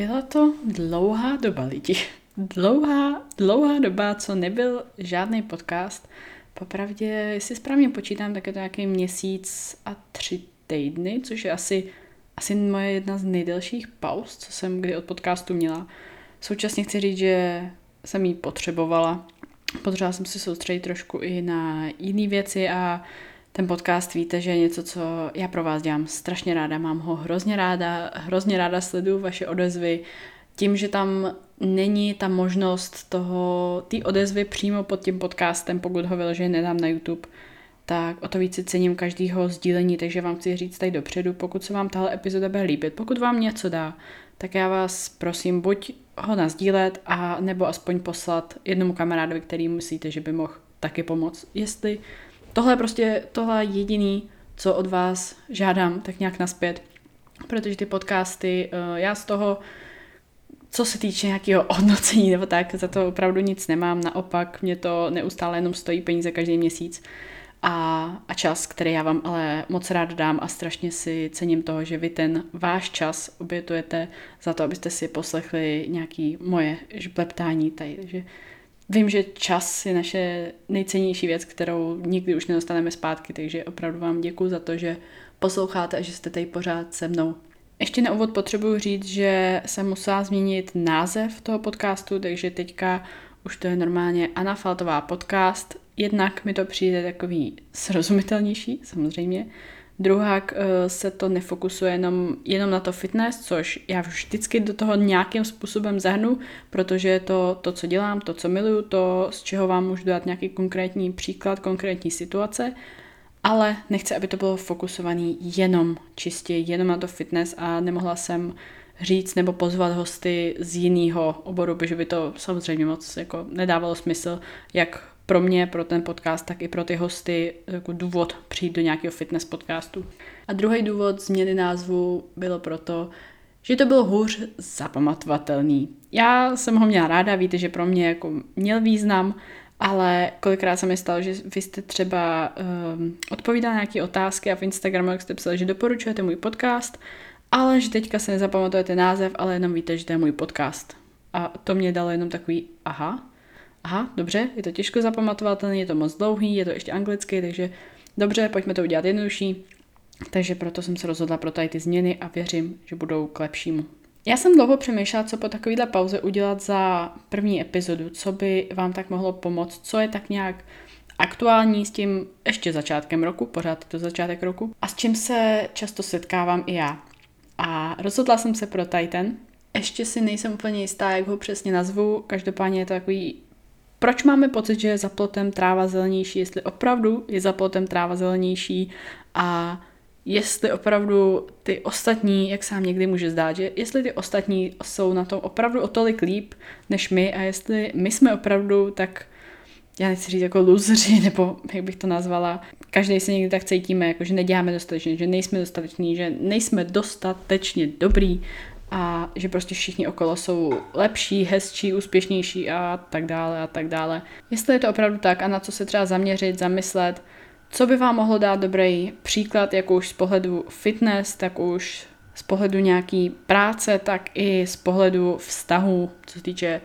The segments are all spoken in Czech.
Byla to dlouhá doba lidi. Dlouhá, dlouhá doba, co nebyl žádný podcast. Popravdě, jestli správně počítám, tak je to nějaký měsíc a tři týdny, což je asi, asi moje jedna z nejdelších pauz, co jsem kdy od podcastu měla. Současně chci říct, že jsem ji potřebovala. Potřebovala jsem se soustředit trošku i na jiné věci a ten podcast víte, že je něco, co já pro vás dělám strašně ráda, mám ho hrozně ráda, hrozně ráda sleduju vaše odezvy, tím, že tam není ta možnost toho, ty odezvy přímo pod tím podcastem, pokud ho vyloženě nedám na YouTube, tak o to více cením každého sdílení, takže vám chci říct tady dopředu, pokud se vám tahle epizoda bude líbit, pokud vám něco dá, tak já vás prosím, buď ho nazdílet, a nebo aspoň poslat jednomu kamarádovi, který myslíte, že by mohl taky pomoct. Jestli tohle je prostě tohle jediný, co od vás žádám, tak nějak naspět, protože ty podcasty, eh, já z toho, co se týče nějakého hodnocení nebo tak, za to opravdu nic nemám, naopak mě to neustále jenom stojí peníze každý měsíc. A, a čas, který já vám ale moc rád dám a strašně si cením toho, že vy ten váš čas obětujete za to, abyste si poslechli nějaký moje žbleptání tady, takže Vím, že čas je naše nejcennější věc, kterou nikdy už nedostaneme zpátky, takže opravdu vám děkuji za to, že posloucháte a že jste tady pořád se mnou. Ještě na úvod potřebuji říct, že jsem musela změnit název toho podcastu, takže teďka už to je normálně Anna Faltová podcast. Jednak mi to přijde takový srozumitelnější, samozřejmě, Druhák eh, se to nefokusuje jenom, jenom na to fitness, což já vždycky do toho nějakým způsobem zahnu, protože je to to, co dělám, to, co miluju, to, z čeho vám můžu dát nějaký konkrétní příklad, konkrétní situace, ale nechci, aby to bylo fokusované jenom čistě, jenom na to fitness a nemohla jsem říct nebo pozvat hosty z jiného oboru, protože by to samozřejmě moc jako nedávalo smysl, jak pro mě, pro ten podcast, tak i pro ty hosty jako důvod přijít do nějakého fitness podcastu. A druhý důvod změny názvu bylo proto, že to bylo hůř zapamatovatelný. Já jsem ho měla ráda, víte, že pro mě jako měl význam, ale kolikrát se mi stalo, že vy jste třeba um, odpovídal nějaké otázky a v Instagramu, jak jste psali, že doporučujete můj podcast, ale že teďka se nezapamatujete název, ale jenom víte, že to je můj podcast. A to mě dalo jenom takový aha, aha, dobře, je to těžko zapamatovatelné, je to moc dlouhý, je to ještě anglicky, takže dobře, pojďme to udělat jednodušší. Takže proto jsem se rozhodla pro tady ty změny a věřím, že budou k lepšímu. Já jsem dlouho přemýšlela, co po takovéhle pauze udělat za první epizodu, co by vám tak mohlo pomoct, co je tak nějak aktuální s tím ještě začátkem roku, pořád to začátek roku, a s čím se často setkávám i já. A rozhodla jsem se pro Titan. Ještě si nejsem úplně jistá, jak ho přesně nazvu, každopádně je to takový proč máme pocit, že je za plotem tráva zelenější, jestli opravdu je za plotem tráva zelenější a jestli opravdu ty ostatní, jak se nám někdy může zdát, že jestli ty ostatní jsou na tom opravdu o tolik líp než my a jestli my jsme opravdu tak já nechci říct jako luzři, nebo jak bych to nazvala, každý se někdy tak cítíme, jako že neděláme dostatečně, že nejsme dostateční, že nejsme dostatečně dobrý a že prostě všichni okolo jsou lepší, hezčí, úspěšnější a tak dále a tak dále. Jestli je to opravdu tak a na co se třeba zaměřit, zamyslet, co by vám mohlo dát dobrý příklad, jak už z pohledu fitness, tak už z pohledu nějaký práce, tak i z pohledu vztahu, co se týče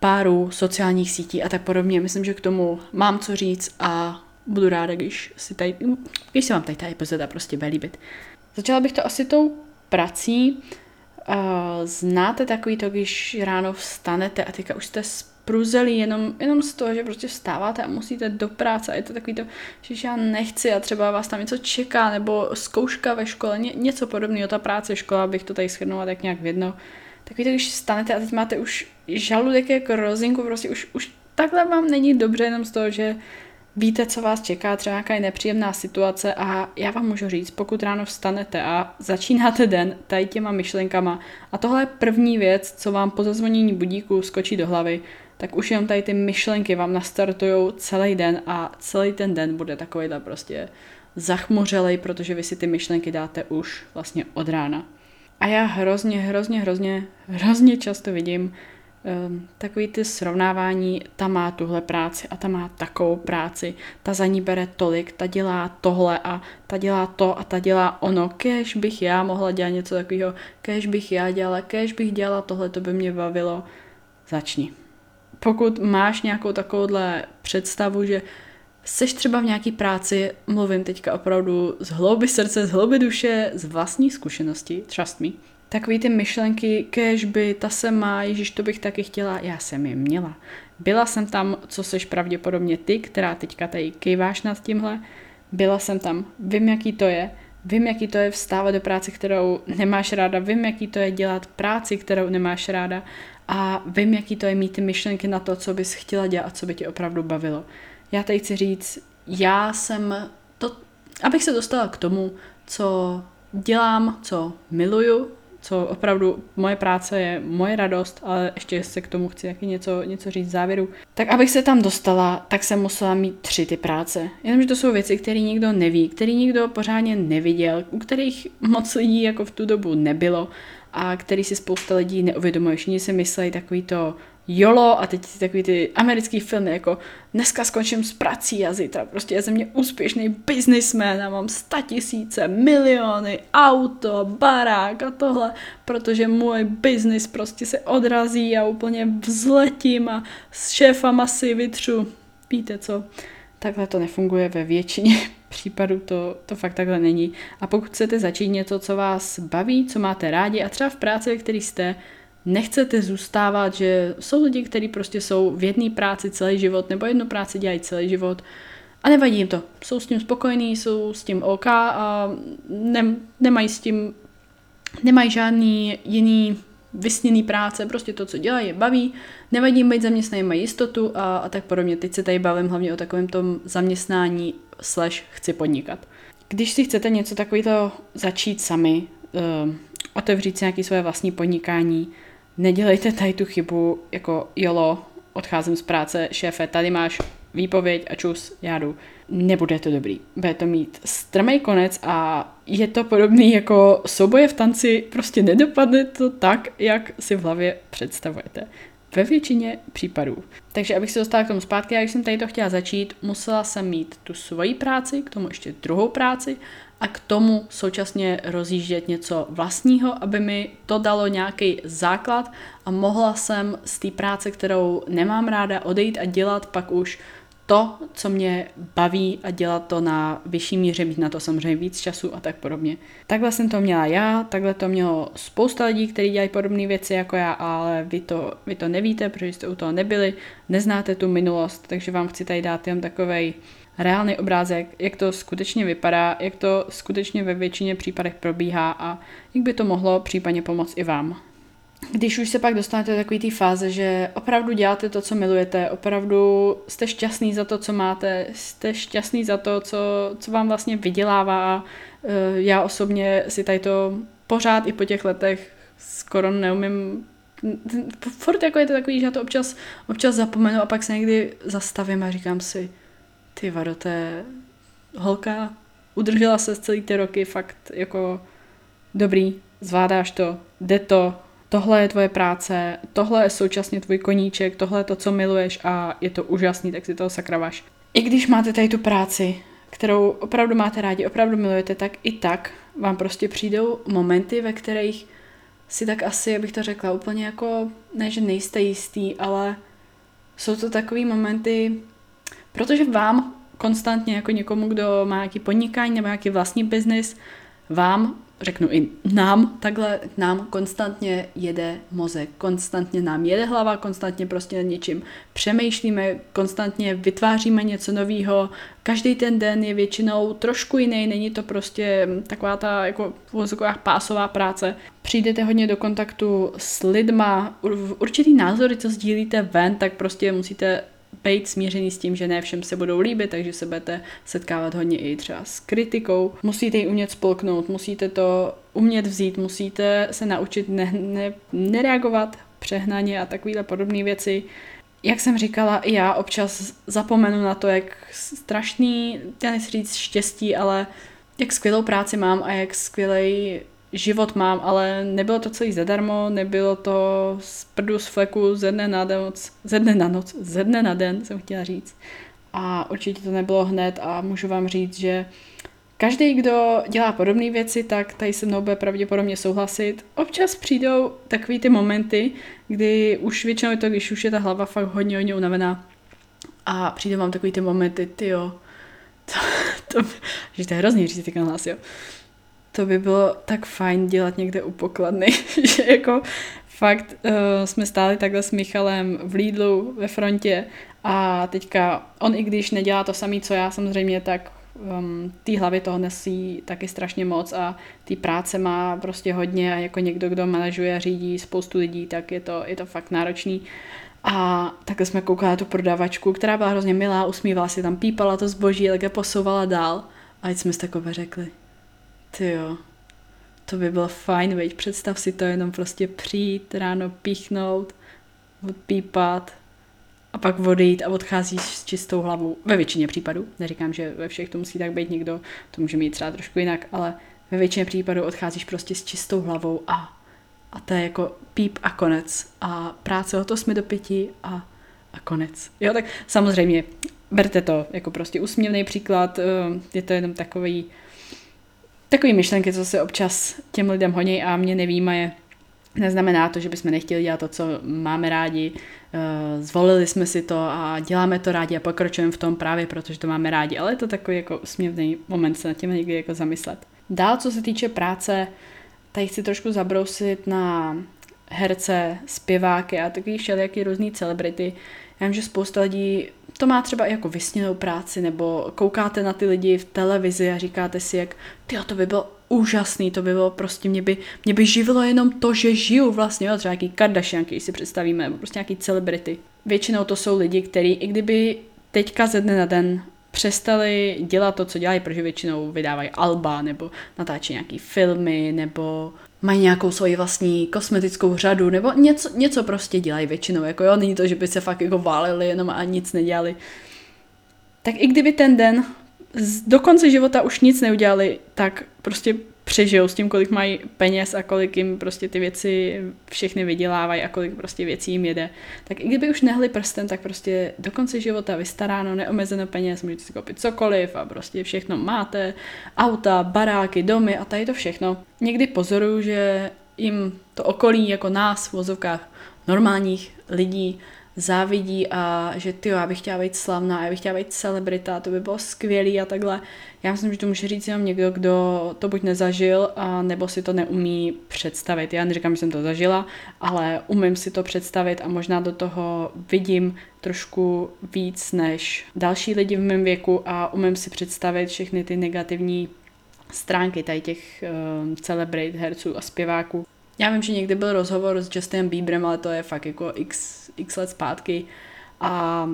párů, sociálních sítí a tak podobně. Myslím, že k tomu mám co říct a budu ráda, když, si tady, když se vám tady ta epizoda prostě bude líbit. Začala bych to asi tou prací. Znáte takový to, když ráno vstanete a teďka už jste spruzeli jenom, jenom z toho, že prostě vstáváte a musíte do práce a je to takový to, že já nechci a třeba vás tam něco čeká nebo zkouška ve škole, ně, něco podobného, ta práce, škola, bych to tady schrnula tak nějak v jedno. Takový to, když vstanete a teď máte už žaludek jako rozinku, prostě už, už takhle vám není dobře jenom z toho, že víte, co vás čeká, třeba nějaká nepříjemná situace a já vám můžu říct, pokud ráno vstanete a začínáte den tady těma myšlenkama a tohle je první věc, co vám po zazvonění budíku skočí do hlavy, tak už jenom tady ty myšlenky vám nastartují celý den a celý ten den bude takovýhle prostě zachmuřelej, protože vy si ty myšlenky dáte už vlastně od rána. A já hrozně, hrozně, hrozně, hrozně často vidím, takový ty srovnávání, ta má tuhle práci a ta má takovou práci, ta za ní bere tolik, ta dělá tohle a ta dělá to a ta dělá ono, kež bych já mohla dělat něco takového, kež bych já dělala, kež bych dělala tohle, to by mě bavilo, začni. Pokud máš nějakou takovouhle představu, že seš třeba v nějaký práci, mluvím teďka opravdu z hlouby srdce, z hlouby duše, z vlastní zkušenosti, trust me, takový ty myšlenky, kež by, ta se má, ježiš, to bych taky chtěla, já jsem je měla. Byla jsem tam, co seš pravděpodobně ty, která teďka tady kejváš nad tímhle, byla jsem tam, vím, jaký to je, vím, jaký to je vstávat do práce, kterou nemáš ráda, vím, jaký to je dělat práci, kterou nemáš ráda a vím, jaký to je mít ty myšlenky na to, co bys chtěla dělat a co by tě opravdu bavilo. Já tady chci říct, já jsem to, abych se dostala k tomu, co dělám, co miluju, co opravdu moje práce je moje radost, ale ještě se k tomu chci taky něco, něco říct v závěru. Tak abych se tam dostala, tak jsem musela mít tři ty práce. Jenomže to jsou věci, které nikdo neví, které nikdo pořádně neviděl, u kterých moc lidí jako v tu dobu nebylo a který si spousta lidí neuvědomuje. Všichni si myslí takový to jolo a teď takový ty americký filmy jako dneska skončím s prací a zítra prostě je ze mě úspěšný businessman a mám sta tisíce, miliony, auto, barák a tohle, protože můj business prostě se odrazí a úplně vzletím a s šéfama si vytřu. Víte co? Takhle to nefunguje ve většině případů, to, to fakt takhle není. A pokud chcete začít něco, co vás baví, co máte rádi a třeba v práci, ve které jste, nechcete zůstávat, že jsou lidi, kteří prostě jsou v jedné práci celý život nebo jednu práci dělají celý život a nevadí jim to. Jsou s tím spokojení, jsou s tím OK a ne, nemají s tím, nemají žádný jiný vysněný práce, prostě to, co dělají, je baví, nevadí jim být zaměstnaný, mají jistotu a, a tak podobně. Teď se tady bavím hlavně o takovém tom zaměstnání slash chci podnikat. Když si chcete něco takového začít sami, uh, otevřít si nějaké svoje vlastní podnikání, nedělejte tady tu chybu jako jolo, odcházím z práce, šéfe, tady máš výpověď a čus, já jdu. Nebude to dobrý. Bude to mít strmý konec a je to podobný jako souboje v tanci, prostě nedopadne to tak, jak si v hlavě představujete. Ve většině případů. Takže abych se dostala k tomu zpátky, jak jsem tady to chtěla začít, musela jsem mít tu svoji práci, k tomu ještě druhou práci a k tomu současně rozjíždět něco vlastního, aby mi to dalo nějaký základ a mohla jsem z té práce, kterou nemám ráda, odejít a dělat pak už to, co mě baví a dělat to na vyšší míře, mít na to samozřejmě víc času a tak podobně. Takhle jsem to měla já, takhle to mělo spousta lidí, kteří dělají podobné věci jako já, ale vy to, vy to nevíte, protože jste u toho nebyli, neznáte tu minulost, takže vám chci tady dát jen takovej reálný obrázek, jak to skutečně vypadá, jak to skutečně ve většině případech probíhá a jak by to mohlo případně pomoct i vám. Když už se pak dostanete do takové té fáze, že opravdu děláte to, co milujete, opravdu jste šťastný za to, co máte, jste šťastný za to, co, co vám vlastně vydělává uh, já osobně si tady to pořád i po těch letech skoro neumím furt jako je to takový, že já to občas, občas zapomenu a pak se někdy zastavím a říkám si, ty vado, to je holka, udržela se celý ty roky, fakt jako dobrý, zvládáš to, jde to, tohle je tvoje práce, tohle je současně tvůj koníček, tohle je to, co miluješ a je to úžasný, tak si toho sakravaš. I když máte tady tu práci, kterou opravdu máte rádi, opravdu milujete, tak i tak vám prostě přijdou momenty, ve kterých si tak asi, abych to řekla, úplně jako, ne, že nejste jistý, ale jsou to takový momenty, protože vám konstantně jako někomu, kdo má nějaký podnikání nebo nějaký vlastní biznis, vám řeknu i nám, takhle nám konstantně jede mozek, konstantně nám jede hlava, konstantně prostě nad něčím přemýšlíme, konstantně vytváříme něco nového. Každý ten den je většinou trošku jiný, není to prostě taková ta jako v pásová práce. Přijdete hodně do kontaktu s lidma, určitý názory, co sdílíte ven, tak prostě musíte být smířený s tím, že ne všem se budou líbit, takže se budete setkávat hodně i třeba s kritikou. Musíte ji umět spolknout, musíte to umět vzít, musíte se naučit ne, ne, nereagovat přehnaně a takovéhle podobné věci. Jak jsem říkala, i já občas zapomenu na to, jak strašný, já nechci říct štěstí, ale jak skvělou práci mám a jak skvělej život mám, ale nebylo to celý zadarmo, nebylo to z prdu z fleku ze dne na noc, ze dne na noc, ze dne na den jsem chtěla říct. A určitě to nebylo hned a můžu vám říct, že každý, kdo dělá podobné věci, tak tady se mnou bude pravděpodobně souhlasit. Občas přijdou takový ty momenty, kdy už většinou je to, když už je ta hlava fakt hodně, hodně unavená a přijde vám takový ty momenty, ty jo, to, to, že to je hrozný říct ty hlas, jo. To by bylo tak fajn dělat někde u pokladny, že jako fakt uh, jsme stáli takhle s Michalem v Lidlu ve frontě a teďka on i když nedělá to samé, co já samozřejmě, tak um, té hlavy toho nesí taky strašně moc a ty práce má prostě hodně a jako někdo, kdo manažuje a řídí spoustu lidí, tak je to, je to fakt náročný. A takhle jsme koukali na tu prodavačku, která byla hrozně milá, usmívala se tam, pípala to zboží, tak je posouvala dál. A teď jsme si takové řekli, ty jo, to by bylo fajn, veď představ si to jenom prostě přijít, ráno píchnout, odpípat a pak odejít a odcházíš s čistou hlavou. Ve většině případů, neříkám, že ve všech to musí tak být někdo, to může mít třeba trošku jinak, ale ve většině případů odcházíš prostě s čistou hlavou a a to je jako píp a konec. A práce o to jsme do pěti a, a konec. Jo, tak samozřejmě berte to jako prostě úsměvný příklad, eh, je to jenom takový takový myšlenky, co se občas těm lidem honí a mě nevýmaje. Neznamená to, že bychom nechtěli dělat to, co máme rádi, eh, zvolili jsme si to a děláme to rádi a pokračujeme v tom právě protože to máme rádi, ale je to takový jako úsměvný moment se nad tím někdy jako zamyslet. Dál, co se týče práce, tady chci trošku zabrousit na herce, zpěváky a takový všelijaký různý celebrity. Já vím, že spousta lidí to má třeba jako vysněnou práci, nebo koukáte na ty lidi v televizi a říkáte si, jak ty to by bylo úžasný, to by bylo prostě, mě by, mě by živilo jenom to, že žiju vlastně, jo, třeba nějaký Kardashian, když si představíme, nebo prostě nějaký celebrity. Většinou to jsou lidi, kteří, i kdyby teďka ze dne na den přestali dělat to, co dělají, protože většinou vydávají alba nebo natáčí nějaký filmy nebo mají nějakou svoji vlastní kosmetickou řadu nebo něco, něco prostě dělají většinou. Jako jo, není to, že by se fakt jako válili jenom a nic nedělali. Tak i kdyby ten den do konce života už nic neudělali, tak prostě přežijou s tím, kolik mají peněz a kolik jim prostě ty věci všechny vydělávají a kolik prostě věcí jim jede. Tak i kdyby už nehli prsten, tak prostě do konce života vystaráno, neomezeno peněz, můžete si koupit cokoliv a prostě všechno máte, auta, baráky, domy a tady to všechno. Někdy pozoruju, že jim to okolí jako nás v vozovkách normálních lidí závidí a že ty já bych chtěla být slavná, já bych chtěla být celebrita, to by bylo skvělý a takhle. Já myslím, že to může říct jenom někdo, kdo to buď nezažil, a nebo si to neumí představit. Já neříkám, že jsem to zažila, ale umím si to představit a možná do toho vidím trošku víc než další lidi v mém věku a umím si představit všechny ty negativní stránky tady těch uh, celebrit, herců a zpěváků. Já vím, že někdy byl rozhovor s Justinem Bieberem, ale to je fakt jako x, x let zpátky a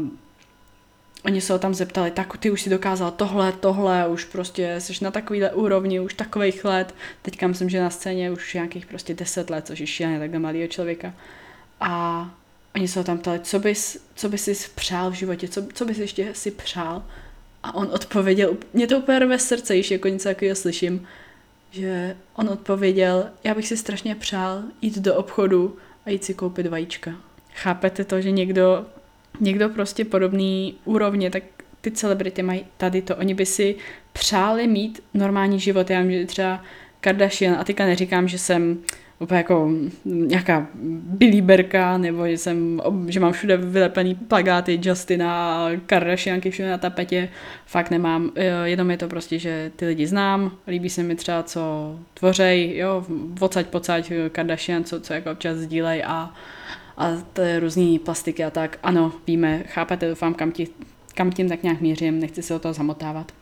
oni se ho tam zeptali, tak ty už si dokázal tohle, tohle, už prostě jsi na takovýhle úrovni, už takových let, teďka myslím, že na scéně už nějakých prostě deset let, což je šíleně takhle malého člověka. A oni se ho tam ptali, co bys, co bys si přál v životě, co, co bys ještě si přál. A on odpověděl, mě to úplně rve srdce, již jako něco takového slyším, že on odpověděl, já bych si strašně přál jít do obchodu a jít si koupit vajíčka. Chápete to, že někdo, někdo prostě podobný úrovně, tak ty celebrity mají tady to. Oni by si přáli mít normální život. Já vím, že třeba Kardashian, a teďka neříkám, že jsem úplně jako nějaká bilíberka, nebo že, jsem, že mám všude vylepený plagáty Justina Kardashianky všude na tapetě, fakt nemám, e, jenom je to prostě, že ty lidi znám, líbí se mi třeba, co tvořej, jo, vocať pocať Kardashian, co, co jako občas sdílej a, a je různý plastiky a tak, ano, víme, chápete, doufám, kam, ti, kam tím tak nějak mířím, nechci se o to zamotávat.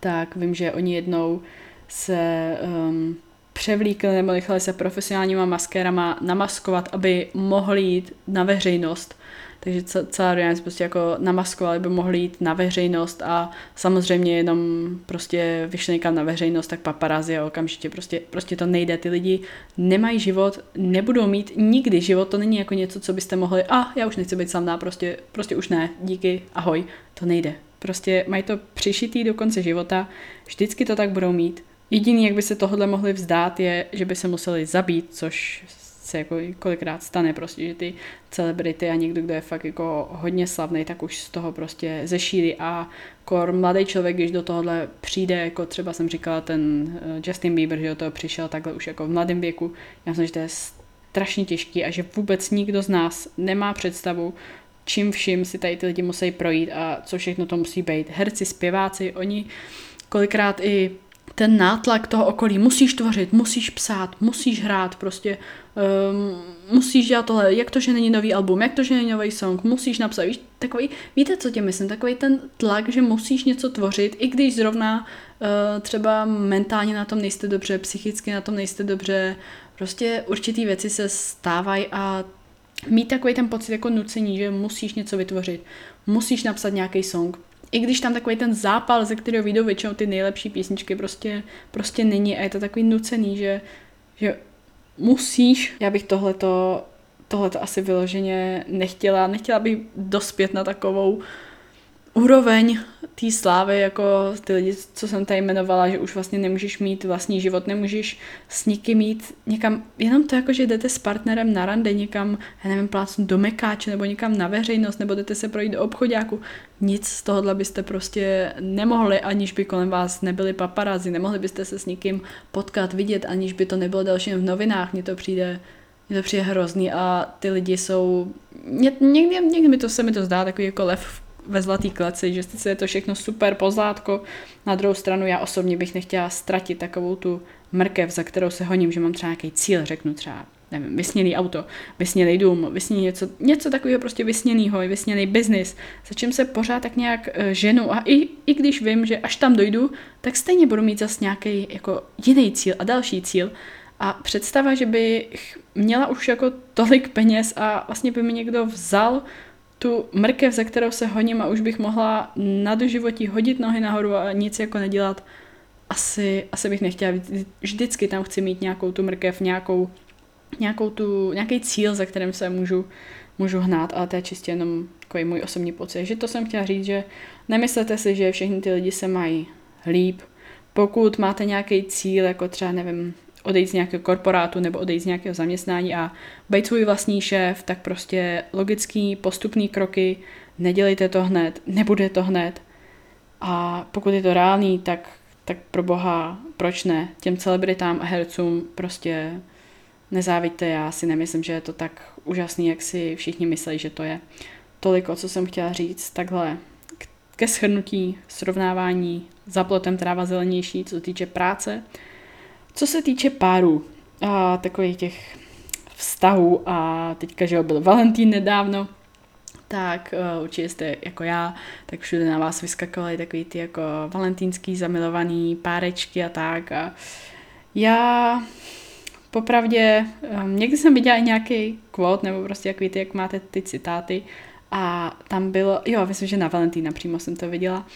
Tak vím, že oni jednou se um, převlíkli nebo nechali se profesionálníma maskérama namaskovat, aby mohli jít na veřejnost. Takže celá rodina se prostě jako namaskovali, aby mohli jít na veřejnost a samozřejmě jenom prostě vyšli někam na veřejnost, tak paparazzi a okamžitě prostě, prostě to nejde. Ty lidi nemají život, nebudou mít nikdy život, to není jako něco, co byste mohli, a ah, já už nechci být samná, prostě, prostě už ne, díky, ahoj, to nejde. Prostě mají to přišitý do konce života, vždycky to tak budou mít Jediný, jak by se tohle mohli vzdát, je, že by se museli zabít, což se jako kolikrát stane prostě, že ty celebrity a někdo, kdo je fakt jako hodně slavný, tak už z toho prostě zešíli a kor mladý člověk, když do tohohle přijde, jako třeba jsem říkala ten eh, Justin Bieber, že do toho přišel takhle už jako v mladém věku, já myslím, že to je strašně těžký a že vůbec nikdo z nás nemá představu, čím vším si tady ty lidi musí projít a co všechno to musí být. Herci, zpěváci, oni kolikrát i ten nátlak toho okolí, musíš tvořit, musíš psát, musíš hrát, prostě um, musíš dělat tohle, jak to, že není nový album, jak to, že není nový song, musíš napsat, víš, takový, víte, co tě myslím, takový ten tlak, že musíš něco tvořit, i když zrovna uh, třeba mentálně na tom nejste dobře, psychicky na tom nejste dobře, prostě určitý věci se stávají a mít takový ten pocit jako nucení, že musíš něco vytvořit, musíš napsat nějaký song, i když tam takový ten zápal, ze kterého vyjdou většinou ty nejlepší písničky, prostě, prostě není. A je to takový nucený, že, že musíš, já bych tohleto, tohleto asi vyloženě nechtěla, nechtěla bych dospět na takovou úroveň té slávy, jako ty lidi, co jsem tady jmenovala, že už vlastně nemůžeš mít vlastní život, nemůžeš s nikým mít někam, jenom to jako, že jdete s partnerem na rande někam, já nevím, plácnu do mekáče, nebo někam na veřejnost, nebo jdete se projít do obchodáku, nic z tohohle byste prostě nemohli, aniž by kolem vás nebyli paparazi, nemohli byste se s nikým potkat, vidět, aniž by to nebylo dalším v novinách, mně to přijde mně to přijde hrozný a ty lidi jsou, někdy, někdy mi to se mi to zdá takový jako lev v ve zlatý kleci, že sice je to všechno super pozlátko, na druhou stranu já osobně bych nechtěla ztratit takovou tu mrkev, za kterou se honím, že mám třeba nějaký cíl, řeknu třeba nevím, vysněný auto, vysněný dům, vysněný něco, něco takového prostě vysněného, vysněný biznis, za čím se pořád tak nějak uh, ženu a i, i když vím, že až tam dojdu, tak stejně budu mít zase nějaký jako jiný cíl a další cíl. A představa, že bych měla už jako tolik peněz a vlastně by mi někdo vzal tu mrkev, za kterou se honím a už bych mohla na doživotí hodit nohy nahoru a nic jako nedělat, asi, asi bych nechtěla. Vždycky tam chci mít nějakou tu mrkev, nějakou, nějakou tu, nějaký cíl, za kterým se můžu, můžu hnát, ale to je čistě jenom takový můj osobní pocit. Že to jsem chtěla říct, že nemyslete si, že všechny ty lidi se mají líp. Pokud máte nějaký cíl, jako třeba, nevím, odejít z nějakého korporátu nebo odejít z nějakého zaměstnání a být svůj vlastní šéf, tak prostě logický, postupný kroky, nedělejte to hned, nebude to hned. A pokud je to reálný, tak, tak pro boha, proč ne? Těm celebritám a hercům prostě nezávidíte, já si nemyslím, že je to tak úžasný, jak si všichni myslí, že to je. Toliko, co jsem chtěla říct, takhle ke shrnutí, srovnávání, za plotem tráva zelenější, co se týče práce, co se týče párů, a takových těch vztahů a teďka, že byl Valentín nedávno, tak uh, určitě jste jako já, tak všude na vás vyskakovaly takový ty jako valentýnský zamilovaný párečky a tak a já popravdě, um, někdy jsem viděla i nějaký kvot, nebo prostě jak víte, jak máte ty citáty a tam bylo, jo, myslím, že na Valentína přímo jsem to viděla,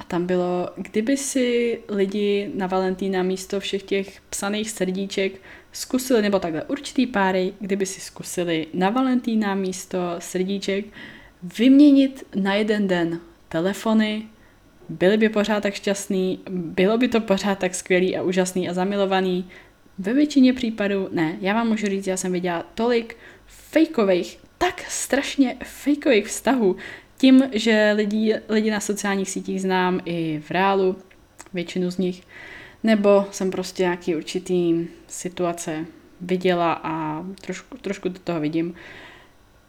a tam bylo, kdyby si lidi na Valentína místo všech těch psaných srdíček zkusili, nebo takhle určitý páry, kdyby si zkusili na Valentína místo srdíček vyměnit na jeden den telefony, byli by pořád tak šťastný, bylo by to pořád tak skvělý a úžasný a zamilovaný. Ve většině případů ne. Já vám můžu říct, já jsem viděla tolik fejkových, tak strašně fejkových vztahů, tím, že lidi, lidi na sociálních sítích znám i v reálu, většinu z nich, nebo jsem prostě nějaký určitý situace viděla a trošku, trošku do toho vidím,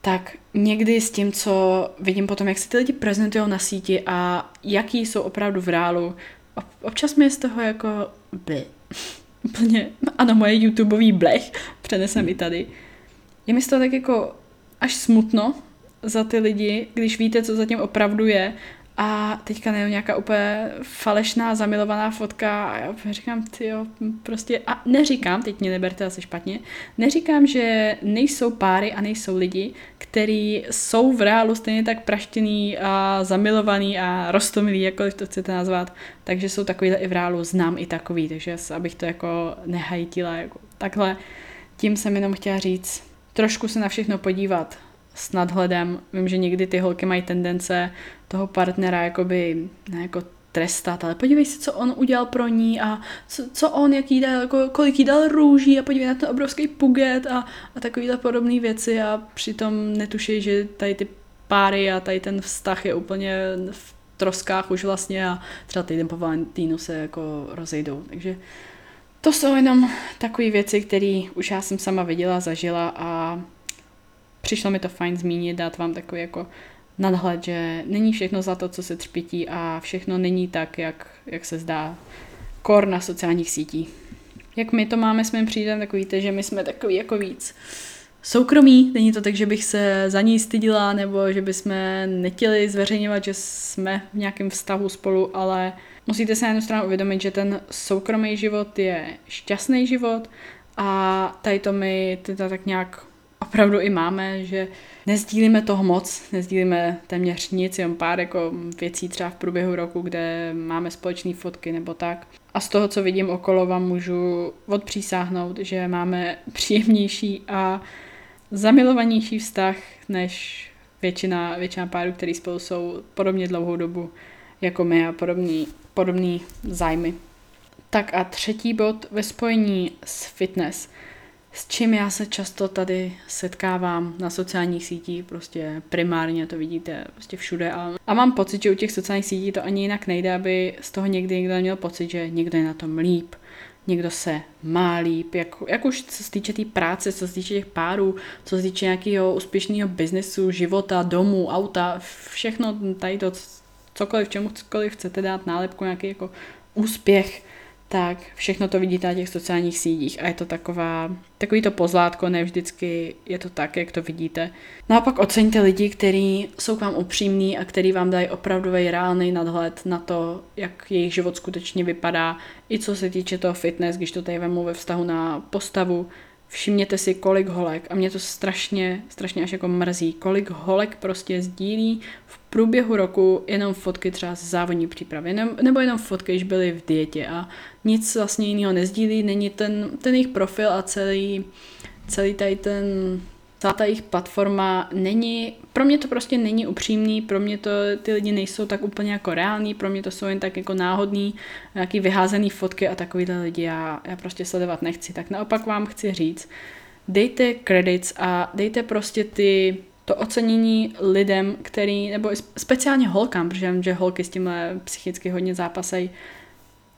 tak někdy s tím, co vidím potom, jak se ty lidi prezentují na síti a jaký jsou opravdu v reálu, občas mi je z toho jako by Úplně, ano, moje YouTubeový blech, přenesem i tady. Je mi z toho tak jako až smutno, za ty lidi, když víte, co zatím opravdu je. A teďka nevím, nějaká úplně falešná, zamilovaná fotka. A já říkám, ty jo, prostě, a neříkám, teď mě neberte asi špatně, neříkám, že nejsou páry a nejsou lidi, který jsou v reálu stejně tak praštěný a zamilovaný a rostomilý, jakkoliv to chcete nazvat, takže jsou takovýhle i v reálu, znám i takový, takže abych to jako nehajtila jako takhle. Tím jsem jenom chtěla říct, trošku se na všechno podívat s nadhledem. Vím, že někdy ty holky mají tendence toho partnera jakoby, ne jako trestat, ale podívej se, co on udělal pro ní a co, co on, jaký dal, kolik jí dal růží a podívej na ten obrovský puget a, a takovýhle podobné věci a přitom netuší, že tady ty páry a tady ten vztah je úplně v troskách už vlastně a třeba týden po Valentínu se jako rozejdou. Takže to jsou jenom takové věci, které už já jsem sama viděla, zažila a přišlo mi to fajn zmínit, dát vám takový jako nadhled, že není všechno za to, co se třpití a všechno není tak, jak, jak se zdá kor na sociálních sítích. Jak my to máme s mým přídem, tak víte, že my jsme takový jako víc soukromí. Není to tak, že bych se za ní stydila nebo že bychom nechtěli zveřejňovat, že jsme v nějakém vztahu spolu, ale musíte se na jednu stranu uvědomit, že ten soukromý život je šťastný život a tady to my teda tak nějak opravdu i máme, že nezdílíme toho moc, nezdílíme téměř nic, jen pár jako věcí třeba v průběhu roku, kde máme společné fotky nebo tak. A z toho, co vidím okolo, vám můžu odpřísáhnout, že máme příjemnější a zamilovanější vztah než většina, většina párů, který spolu jsou podobně dlouhou dobu jako my a podobný, podobný zájmy. Tak a třetí bod ve spojení s fitness – s čím já se často tady setkávám na sociálních sítích, prostě primárně to vidíte prostě všude a, a mám pocit, že u těch sociálních sítí to ani jinak nejde, aby z toho někdy někdo měl pocit, že někdo je na tom líp, někdo se má líp, jak, jak už co se týče té tý práce, co se týče těch párů, co se týče nějakého úspěšného biznesu, života, domu, auta, všechno tady to, cokoliv, čemukoliv chcete dát nálepku, nějaký jako úspěch, tak všechno to vidíte na těch sociálních sítích a je to taková, takový to pozlátko, ne vždycky je to tak, jak to vidíte. Naopak oceňte lidi, kteří jsou k vám upřímní a který vám dají opravdový reálný nadhled na to, jak jejich život skutečně vypadá, i co se týče toho fitness, když to tady vemu ve vztahu na postavu, všimněte si, kolik holek, a mě to strašně, strašně až jako mrzí, kolik holek prostě sdílí v průběhu roku jenom fotky třeba z závodní přípravy, nebo jenom fotky, když byly v dietě. A nic vlastně jiného nezdílí, není ten, ten jejich profil a celý, celý tady ten celá ta jejich platforma není, pro mě to prostě není upřímný, pro mě to ty lidi nejsou tak úplně jako reální, pro mě to jsou jen tak jako náhodný, nějaký vyházený fotky a takovýhle lidi já, já prostě sledovat nechci. Tak naopak vám chci říct, dejte credits a dejte prostě ty to ocenění lidem, který, nebo speciálně holkám, protože vím, že holky s tímhle psychicky hodně zápasejí,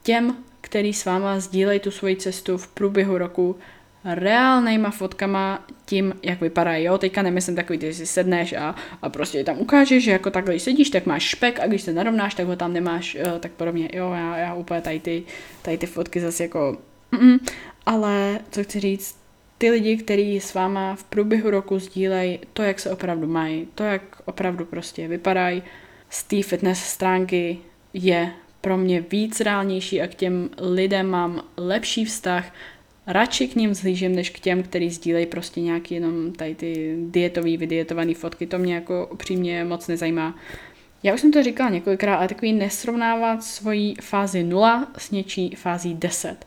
těm, který s váma sdílejí tu svoji cestu v průběhu roku, reálnýma fotkama tím, jak vypadají. Jo, teďka nemyslím takový, že si sedneš a, a prostě tam ukážeš, že jako takhle sedíš, tak máš špek a když se narovnáš, tak ho tam nemáš, jo, tak podobně. Jo, já, já úplně tady ty, tady ty fotky zase jako... Mm, ale co chci říct, ty lidi, kteří s váma v průběhu roku sdílejí to, jak se opravdu mají, to, jak opravdu prostě vypadají, z té fitness stránky je pro mě víc reálnější a k těm lidem mám lepší vztah, radši k ním zhlížím, než k těm, který sdílejí prostě nějaký jenom tady ty dietový, vydietovaný fotky. To mě jako upřímně moc nezajímá. Já už jsem to říkala několikrát, ale takový nesrovnávat svoji fázi 0 s něčí fází 10.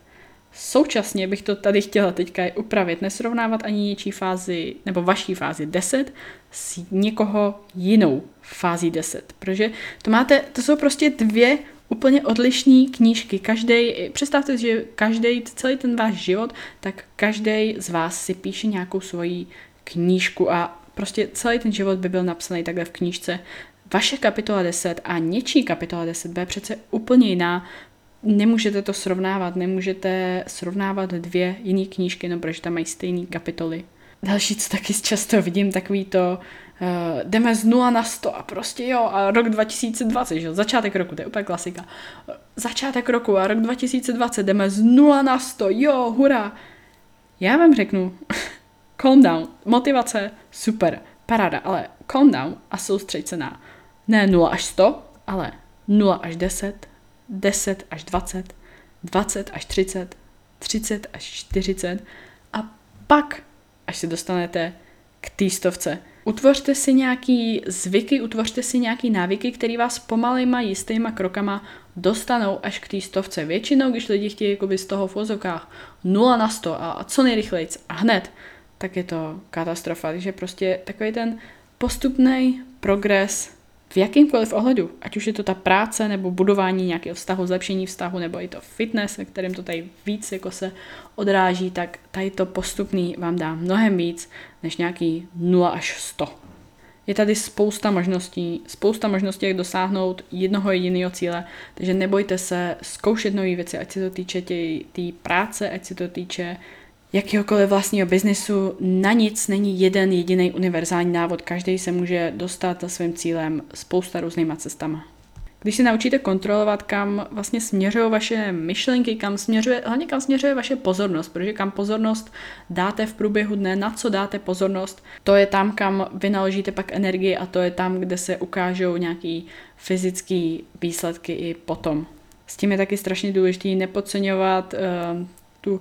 Současně bych to tady chtěla teďka upravit, nesrovnávat ani něčí fázi, nebo vaší fázi 10 s někoho jinou fází 10. Protože to máte, to jsou prostě dvě úplně odlišné knížky. Každý, představte si, že každý, celý ten váš život, tak každý z vás si píše nějakou svoji knížku a prostě celý ten život by byl napsaný takhle v knížce. Vaše kapitola 10 a něčí kapitola 10 bude přece úplně jiná. Nemůžete to srovnávat, nemůžete srovnávat dvě jiné knížky, no protože tam mají stejné kapitoly. Další, co taky často vidím, takový to, uh, jdeme z 0 na 100 a prostě jo, a rok 2020, že? začátek roku, to je úplně klasika. Začátek roku a rok 2020, jdeme z 0 na 100, jo, hurá. Já vám řeknu, calm down, motivace, super, paráda, ale calm down a soustřeď se na ne 0 až 100, ale 0 až 10, 10 až 20, 20 až 30, 30 až 40 a pak, až se dostanete k té stovce, Utvořte si nějaký zvyky, utvořte si nějaký návyky, které vás pomalejma jistýma krokama dostanou až k té stovce. Většinou, když lidi chtějí jakoby z toho v vozovkách 0 na 100 a, co nejrychleji a hned, tak je to katastrofa. Takže prostě takový ten postupný progres v jakýmkoliv ohledu, ať už je to ta práce nebo budování nějakého vztahu, zlepšení vztahu, nebo i to fitness, ve kterém to tady víc jako se odráží, tak tady to postupný vám dá mnohem víc než nějaký 0 až 100. Je tady spousta možností, spousta možností, jak dosáhnout jednoho jediného cíle, takže nebojte se zkoušet nové věci, ať se to týče té práce, ať se to týče jakéhokoliv vlastního biznesu, na nic není jeden jediný univerzální návod. Každý se může dostat za svým cílem spousta různýma cestama. Když se naučíte kontrolovat, kam vlastně směřují vaše myšlenky, kam směřuje, hlavně kam směřuje vaše pozornost, protože kam pozornost dáte v průběhu dne, na co dáte pozornost, to je tam, kam vy naložíte pak energii a to je tam, kde se ukážou nějaký fyzické výsledky i potom. S tím je taky strašně důležité nepodceňovat uh, tu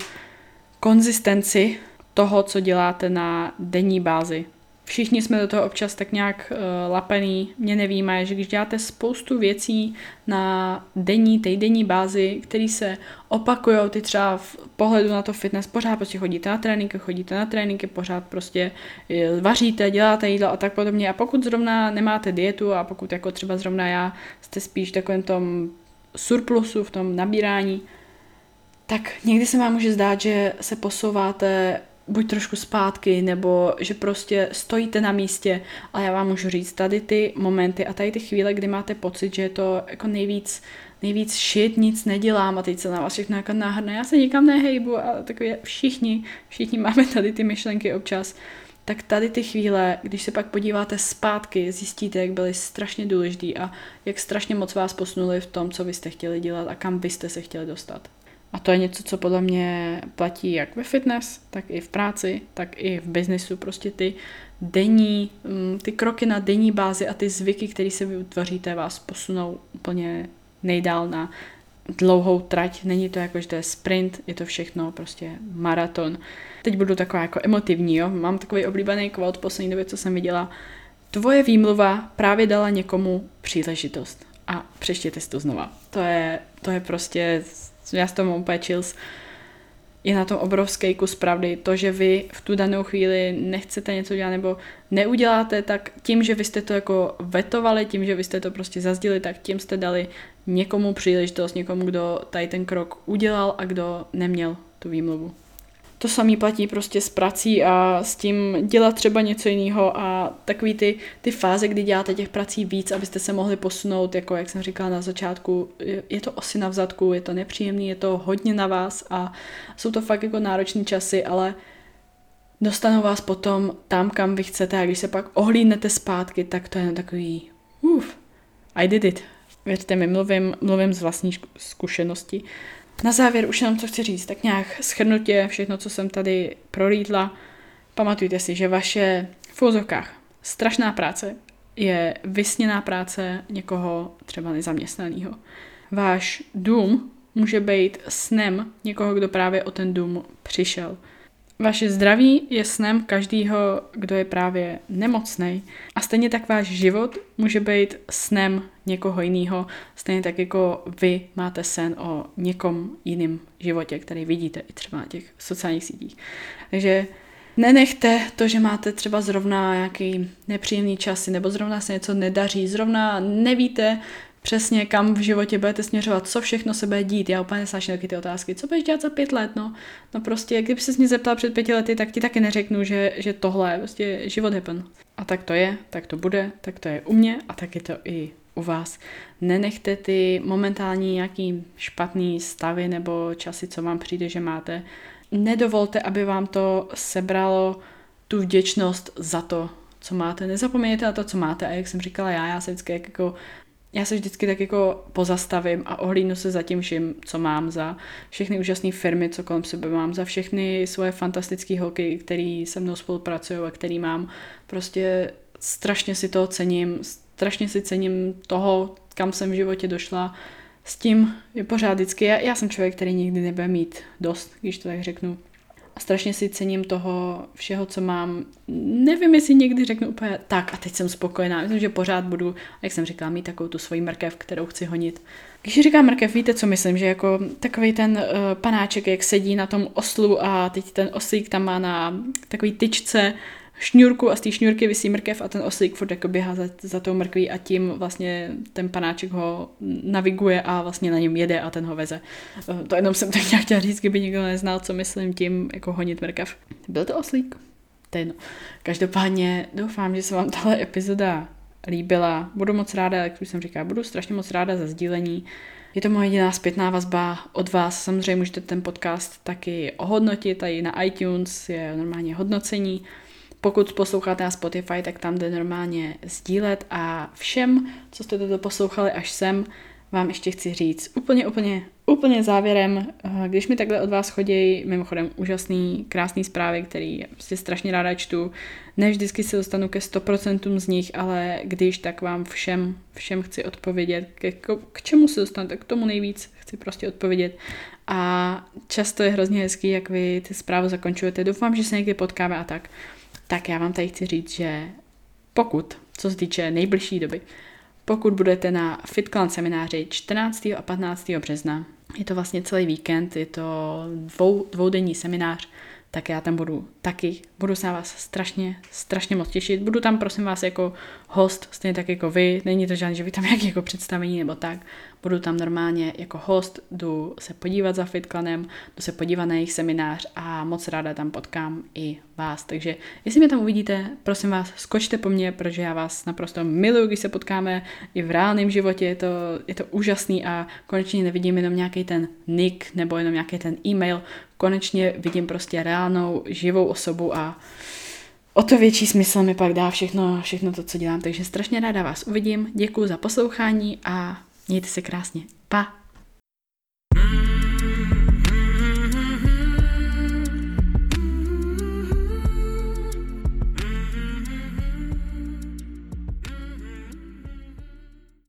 konzistenci toho, co děláte na denní bázi. Všichni jsme do toho občas tak nějak uh, lapený. Mě nevíme, že když děláte spoustu věcí na denní, týdenní bázi, které se opakují, ty třeba v pohledu na to fitness, pořád prostě chodíte na tréninky, chodíte na tréninky, pořád prostě eh, vaříte, děláte jídlo a tak podobně. A pokud zrovna nemáte dietu a pokud jako třeba zrovna já jste spíš v takovém tom surplusu, v tom nabírání, tak někdy se vám může zdát, že se posouváte buď trošku zpátky, nebo že prostě stojíte na místě, ale já vám můžu říct, tady ty momenty a tady ty chvíle, kdy máte pocit, že je to jako nejvíc, nejvíc shit, nic nedělám a teď se na vás všechno jako náhrne, já se nikam nehejbu a takové všichni, všichni máme tady ty myšlenky občas, tak tady ty chvíle, když se pak podíváte zpátky, zjistíte, jak byly strašně důležitý a jak strašně moc vás posunuli v tom, co vy jste chtěli dělat a kam byste se chtěli dostat. A to je něco, co podle mě platí jak ve fitness, tak i v práci, tak i v biznesu. Prostě ty denní, mm, ty kroky na denní bázi a ty zvyky, které se vy utvoříte, vás posunou úplně nejdál na dlouhou trať. Není to jako, že to je sprint, je to všechno prostě maraton. Teď budu taková jako emotivní, jo. Mám takový oblíbený kvot poslední době, co jsem viděla. Tvoje výmluva právě dala někomu příležitost. A přečtěte si to znova. To je, to je prostě já s tomu úplně chills. Je na tom obrovský kus pravdy. To, že vy v tu danou chvíli nechcete něco dělat nebo neuděláte, tak tím, že vy jste to jako vetovali, tím, že vy jste to prostě zazdili, tak tím jste dali někomu příležitost, někomu, kdo tady ten krok udělal a kdo neměl tu výmluvu to samý platí prostě s prací a s tím dělat třeba něco jiného a takový ty, ty fáze, kdy děláte těch prací víc, abyste se mohli posunout, jako jak jsem říkala na začátku, je to osy na vzadku, je to nepříjemný, je to hodně na vás a jsou to fakt jako náročné časy, ale dostanou vás potom tam, kam vy chcete a když se pak ohlídnete zpátky, tak to je takový uf, I did it. Věřte mi, mluvím, mluvím z vlastní zkušenosti. Na závěr už jenom co chci říct, tak nějak schrnutě všechno, co jsem tady prolítla. Pamatujte si, že vaše v úzovkách strašná práce je vysněná práce někoho třeba nezaměstnaného. Váš dům může být snem někoho, kdo právě o ten dům přišel. Vaše zdraví je snem každého, kdo je právě nemocný. A stejně tak váš život může být snem někoho jiného, stejně tak jako vy máte sen o někom jiném životě, který vidíte i třeba na těch sociálních sítích. Takže nenechte to, že máte třeba zrovna nějaký nepříjemný časy, nebo zrovna se něco nedaří, zrovna nevíte, přesně kam v životě budete směřovat, co všechno se bude dít. Já úplně nesnáším taky ty otázky. Co budeš dělat za pět let? No, no prostě, kdyby se mě zeptal před pěti lety, tak ti taky neřeknu, že, že tohle je prostě život happen. A tak to je, tak to bude, tak to je u mě a tak je to i u vás. Nenechte ty momentální nějaký špatný stavy nebo časy, co vám přijde, že máte. Nedovolte, aby vám to sebralo tu vděčnost za to, co máte. Nezapomeňte na to, co máte. A jak jsem říkala já, já se vždycky jako já se vždycky tak jako pozastavím a ohlídnu se za tím vším, co mám, za všechny úžasné firmy, co kolem sebe mám, za všechny svoje fantastické holky, který se mnou spolupracují a který mám. Prostě strašně si to cením, strašně si cením toho, kam jsem v životě došla. S tím je pořád vždycky, já, já jsem člověk, který nikdy nebude mít dost, když to tak řeknu a strašně si cením toho všeho, co mám. Nevím, jestli někdy řeknu úplně tak a teď jsem spokojená. Myslím, že pořád budu, jak jsem říkala, mít takovou tu svoji mrkev, kterou chci honit. Když říkám mrkev, víte, co myslím, že jako takový ten uh, panáček, jak sedí na tom oslu a teď ten oslík tam má na takový tyčce šňůrku a z té šňůrky vysí mrkev a ten oslík furt jako běhá za, za tou mrkví a tím vlastně ten panáček ho naviguje a vlastně na něm jede a ten ho veze. To jenom jsem tak nějak chtěla říct, kdyby někdo neznal, co myslím tím jako honit mrkev. Byl to oslík? To je jedno. Každopádně doufám, že se vám tahle epizoda líbila. Budu moc ráda, jak už jsem říkala, budu strašně moc ráda za sdílení. Je to moje jediná zpětná vazba od vás. Samozřejmě můžete ten podcast taky ohodnotit, tady na iTunes je normálně hodnocení. Pokud posloucháte na Spotify, tak tam jde normálně sdílet a všem, co jste to poslouchali až sem, vám ještě chci říct úplně, úplně, úplně závěrem, eh, když mi takhle od vás chodí mimochodem úžasný, krásný zprávy, který prostě strašně ráda čtu, ne vždycky se dostanu ke 100% z nich, ale když, tak vám všem, všem chci odpovědět, k, k čemu se dostanete, k tomu nejvíc chci prostě odpovědět. A často je hrozně hezký, jak vy ty zprávy zakončujete. Doufám, že se někdy potkáme a tak. Tak já vám tady chci říct, že pokud, co se týče nejbližší doby, pokud budete na FitClan semináři 14. a 15. března, je to vlastně celý víkend, je to dvou, dvoudenní seminář, tak já tam budu taky. Budu se na vás strašně, strašně moc těšit. Budu tam, prosím vás, jako host, stejně tak jako vy. Není to žádný, že vy tam jak jako představení nebo tak. Budu tam normálně jako host, jdu se podívat za FitClanem, jdu se podívat na jejich seminář a moc ráda tam potkám i vás. Takže jestli mě tam uvidíte, prosím vás, skočte po mně, protože já vás naprosto miluju, když se potkáme i v reálném životě. Je to, je to úžasný a konečně nevidím jenom nějaký ten nick nebo jenom nějaký ten e-mail. Konečně vidím prostě reálnou, živou osobu a o to větší smysl mi pak dá všechno, všechno to, co dělám. Takže strašně ráda vás uvidím, děkuji za poslouchání a Mějte se krásně. Pa!